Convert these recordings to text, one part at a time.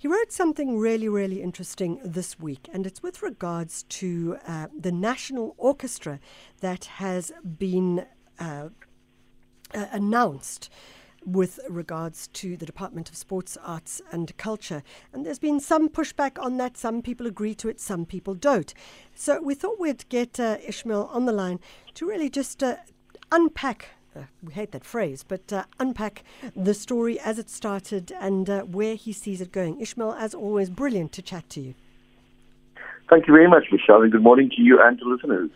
He wrote something really, really interesting this week, and it's with regards to uh, the National Orchestra that has been uh, uh, announced with regards to the Department of Sports, Arts and Culture. And there's been some pushback on that. Some people agree to it, some people don't. So we thought we'd get uh, Ismail on the line to really just uh, unpack. Uh, we hate that phrase, but uh, unpack the story as it started and uh, where he sees it going. Ismail, as always, brilliant to chat to you. Thank you very much, Michelle, and good morning to you and to listeners.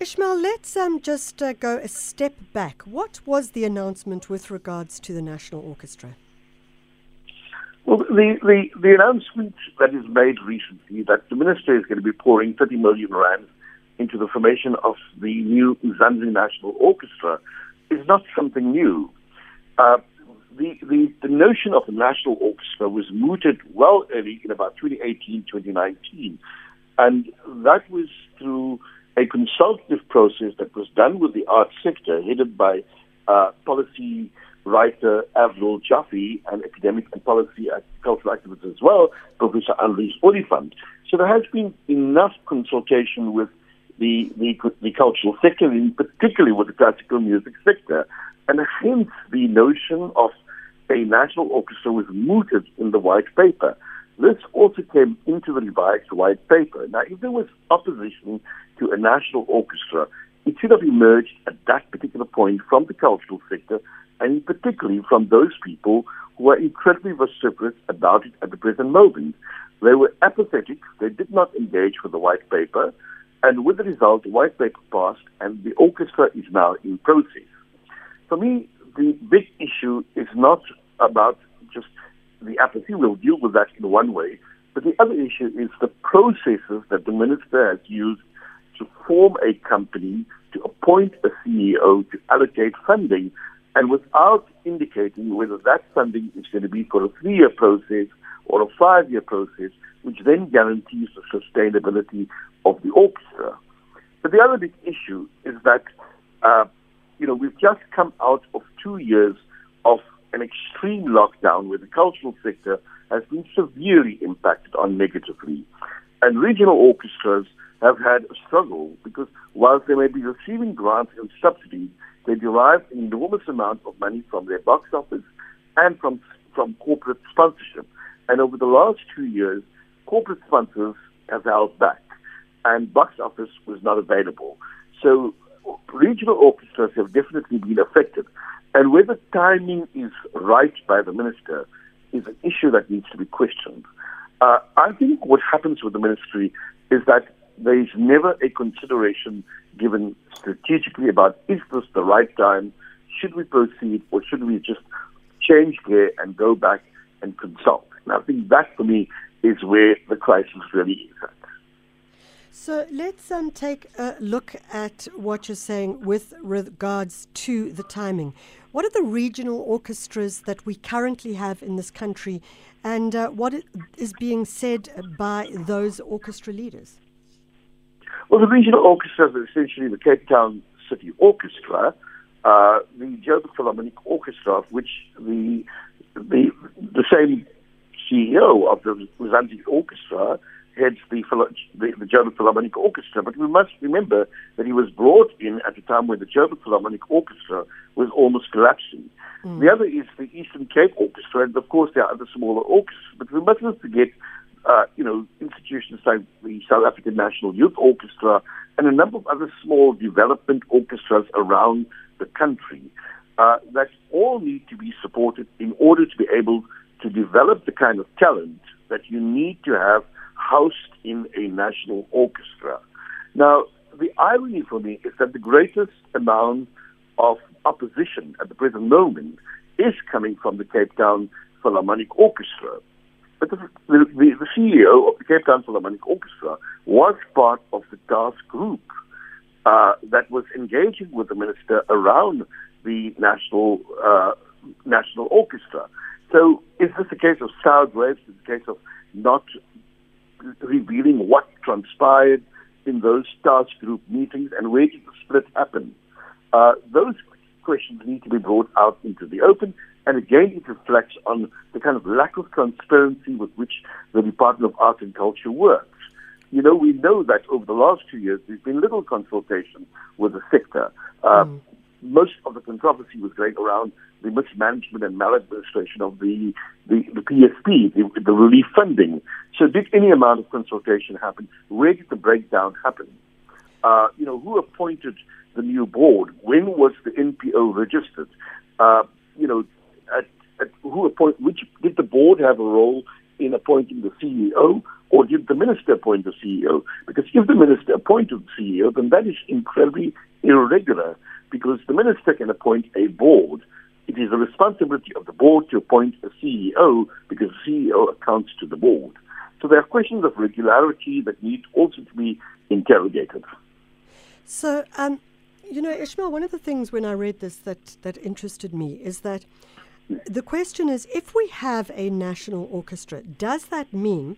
Ismail, let's um, just uh, go a step back. What was the announcement with regards to the National Orchestra? Well, the, the, the announcement that is made recently that the minister is going to be pouring 30 million rand into the formation of the new Mzansi National Orchestra is not something new. Uh, the, the, the notion of the National Orchestra was mooted well early in about 2018, 2019. And that was through a consultative process that was done with the arts sector, headed by uh, policy writer Avril Joffe and academic and policy and cultural activist as well, Professor Andries Oliphant. So there has been enough consultation with the, the, the cultural sector, in particularly with the classical music sector, and hence the notion of a national orchestra was mooted in the white paper. This also came into the revised white paper. Now, if there was opposition to a national orchestra, it should have emerged at that particular point from the cultural sector, and particularly from those people who are incredibly vociferous about it at the present moment. They were apathetic, they did not engage with the white paper, and with the result, the white paper passed, and the orchestra is now in process. For me, the big issue is not about just the apathy. We'll deal with that in one way. But the other issue is the processes that the minister has used to form a company, to appoint a CEO, to allocate funding, and without indicating whether that funding is going to be for a three year process or a five year process, which then guarantees the sustainability of the orchestra. But the other big issue is that, uh, you know, we've just come out of two years of an extreme lockdown where the cultural sector has been severely impacted on negatively. And regional orchestras have had a struggle because whilst they may be receiving grants and subsidies, they derive an enormous amount of money from their box office and from, from corporate sponsorship. And over the last two years, corporate sponsors have held back and box office was not available. So regional orchestras have definitely been affected. And whether timing is right by the minister is an issue that needs to be questioned. Uh, I think what happens with the ministry is that there is never a consideration given strategically about is this the right time? Should we proceed or should we just change gear and go back and consult? And I think that for me is where the crisis really is at. So let's um, take a look at what you're saying with regards to the timing. What are the regional orchestras that we currently have in this country, and uh, what is being said by those orchestra leaders? Well, the regional orchestras are essentially the Cape Town City Orchestra, uh, the Joburg Philharmonic Orchestra, of which the the the same CEO of the Mzansi Orchestra heads the, the, the Joburg Philharmonic Orchestra. But we must remember that he was brought in at a time when the German Philharmonic Orchestra was almost collapsing. Mm. The other is the Eastern Cape Orchestra, and of course there are other smaller orchestras. But we must not forget, uh, you know, institutions like the South African National Youth Orchestra and a number of other small development orchestras around the country uh, that all need to be supported in order to be able to develop the kind of talent that you need to have housed in a national orchestra. Now, the irony for me is that the greatest amount of opposition at the present moment is coming from the Cape Town Philharmonic Orchestra. But the, the, the CEO of the Cape Town Philharmonic Orchestra was part of the task group uh, that was engaging with the minister around the national uh, national orchestra. So, is this a case of sour grapes? Is it a case of not revealing what transpired in those task group meetings and where did the split happen. Uh, those questions need to be brought out into the open, And again, it reflects on the kind of lack of transparency with which the Department of Art and Culture works. You know, we know that over the last two years, there's been little consultation with the sector. Uh, mm. Most of the controversy was going around the mismanagement and maladministration of the, the, the PSP, the, the relief funding. So did any amount of consultation happen? Where did the breakdown happen? Uh, you know, who appointed the new board? When was the NPO registered? Uh, you know, at, at who appoint, which, did the board have a role in appointing the CEO or did the minister appoint the CEO? Because if the minister appointed the CEO, then that is incredibly irregular because the minister can appoint a board it is the responsibility of the board to appoint a CEO because the CEO accounts to the board. So there are questions of regularity that need also to be interrogated. So, um, you know, Ismail, one of the things when I read this that, that interested me is that the question is if we have a national orchestra, does that mean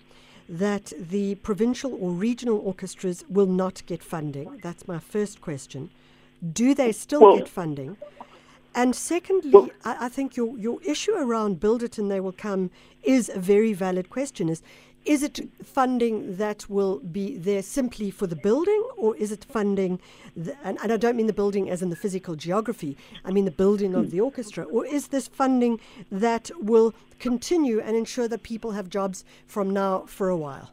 that the provincial or regional orchestras will not get funding? That's my first question. Do they still well, get funding? And secondly, well, I, I, think your, your issue around build it and they will come is a very valid question. Is is it funding that will be there simply for the building, or is it funding, the, and, and, I don't mean the building as in the physical geography, I mean the building of hmm. the orchestra, or is this funding that will continue and ensure that people have jobs from now for a while?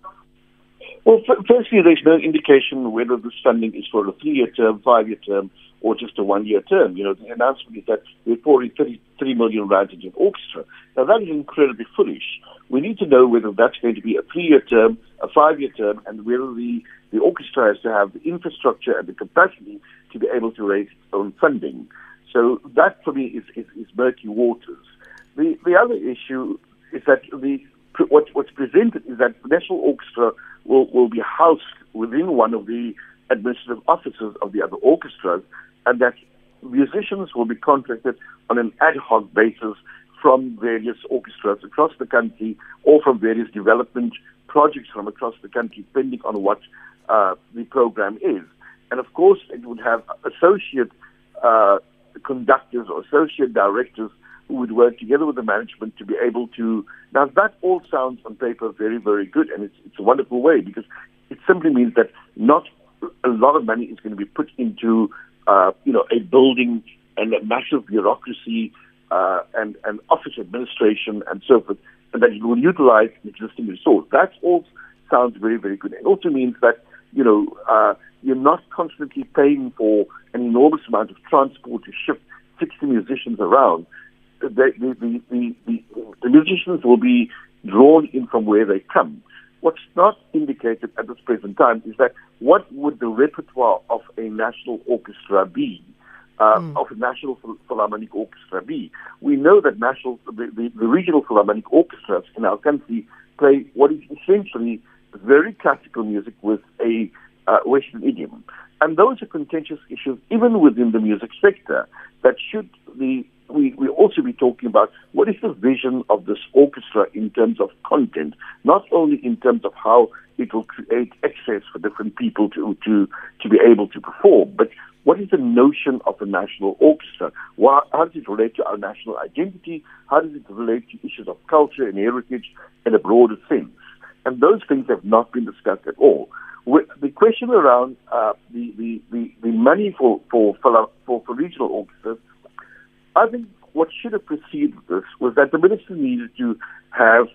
Well, f- firstly, there's no indication whether this funding is for a three year term, five year term, or just a one-year term. You know, the announcement is that we're pouring 33 million rand into an orchestra. Now, that is incredibly foolish. We need to know whether that's going to be a three-year term, a five-year term, and whether the, the orchestra has to have the infrastructure and the capacity to be able to raise its own funding. So that, for me, is, is, is murky waters. The, the other issue is that the what, what's presented is that the National Orchestra will, will be housed within one of the administrative offices of the other orchestras, and that musicians will be contracted on an ad hoc basis from various orchestras across the country or from various development projects from across the country, depending on what uh, the program is. And of course, it would have associate uh, conductors or associate directors who would work together with the management to be able to. Now, that all sounds on paper very, very good, and it's, it's a wonderful way because it simply means that not a lot of money is going to be put into uh, you know, a building and a massive bureaucracy uh, and, and office administration and so forth, and that it will utilize existing resource. That all sounds very, very good. It also means that, you know, uh, you're not constantly paying for an enormous amount of transport to shift 60 musicians around. The, the, the, the, the, the musicians will be drawn in from where they come. What's not indicated at this present time is that what would the repertoire of a national orchestra be? Uh, mm. Of a national philharmonic orchestra be? We know that national, the, the, the regional philharmonic orchestras in our country play what is essentially very classical music with a uh, Western idiom. And those are contentious issues even within the music sector that should the we we also be talking about what is the vision of this orchestra in terms of content, not only in terms of how it will create access for different people to to to be able to perform, but what is the notion of a national orchestra? Why, how does it relate to our national identity? How does it relate to issues of culture and heritage and a broader sense? And those things have not been discussed at all. With the question around uh, the, the, the, the money for, for, for, for regional orchestras I think what should have preceded this was that the minister needed to have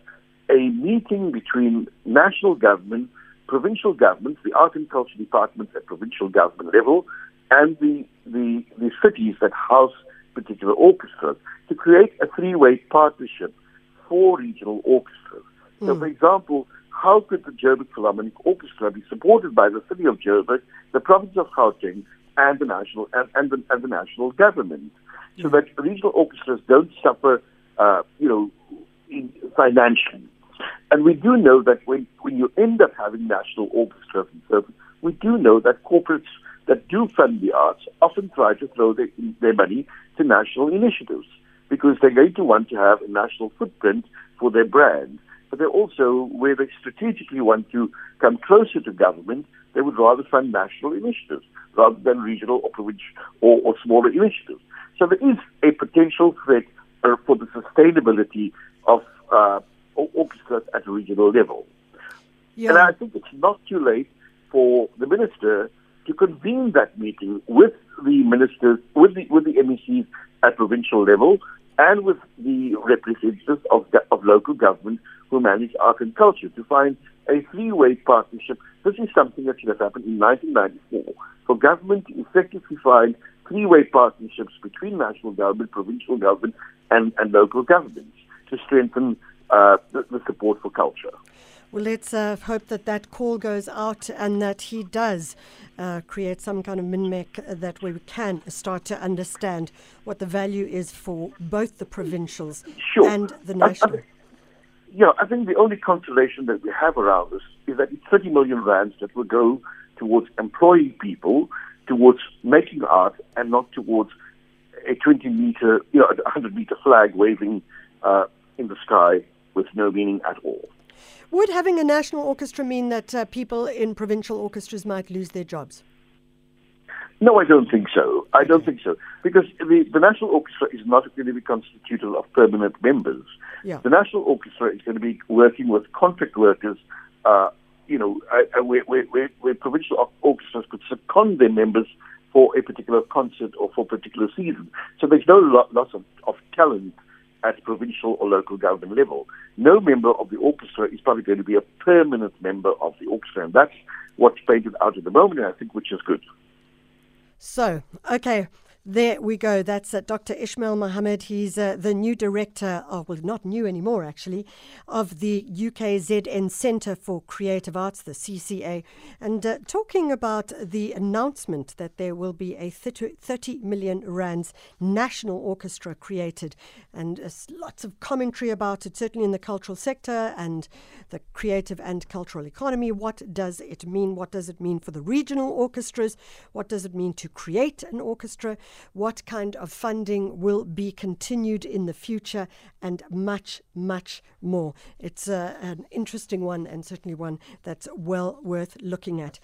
a meeting between national government, provincial governments, the art and culture departments at provincial government level, and the, the, the cities that house particular orchestras to create a three-way partnership for regional orchestras. Mm. So, hmm. for example, how could the Joburg Philharmonic Orchestra be supported by the city of Joburg, the province of Gauteng, and the national and, and, the, and the national government? So that regional orchestras don't suffer, uh, you know, in, financially. And we do know that when, when you end up having national orchestras and so forth, we do know that corporates that do fund the arts often try to throw their, their money to national initiatives because they're going to want to have a national footprint for their brand. But they also, where they strategically want to come closer to government, they would rather fund national initiatives rather than regional or provincial or, or smaller initiatives. So there is a potential threat uh, for the sustainability of uh, orchestras at a regional level. Yeah. And I think it's not too late for the minister to convene that meeting with the ministers, with the with the MECs at provincial level, and with the representatives of of local government who manage art and culture to find a three-way partnership. This is something that should have happened in 1994 for government to effectively find three-way partnerships between national government, provincial government, and, and local governments to strengthen uh, the, the support for culture. Well, let's uh, hope that that call goes out and that he does uh, create some kind of MINMEC that we can start to understand what the value is for both the provincials sure. and the national. I, I, yeah, I think the only consolation that we have around this is that it's 30 million rands that will go towards employing people, towards making art, and not towards a 20 meter, you know, a 100 meter flag waving uh, in the sky with no meaning at all. Would having a national orchestra mean that uh, people in provincial orchestras might lose their jobs? No, I don't think so. I don't think so. Because the, the National Orchestra is not going to be constituted of permanent members. Yeah. The National Orchestra is going to be working with contract workers, uh, you know, uh, where, where, where, where provincial orchestras could second their members for a particular concert or for a particular season. So there's no loss of, of talent at provincial or local government level. No member of the orchestra is probably going to be a permanent member of the orchestra, and that's what's painted out at the moment, and I think which is good. So, okay, there we go. That's uh, Dr. Ismail Mohammed. He's uh, the new director, of, well, not new anymore actually, of the UKZN Centre for Creative Arts, the CCA, and uh, talking about the announcement that there will be a 30 million rands national orchestra created, and uh, lots of commentary about it, certainly in the cultural sector and the creative and cultural economy. What does it mean? What does it mean for the regional orchestras? What does it mean to create an orchestra? What kind of funding will be continued in the future, and much, much more. It's uh, an interesting one and certainly one that's well worth looking at.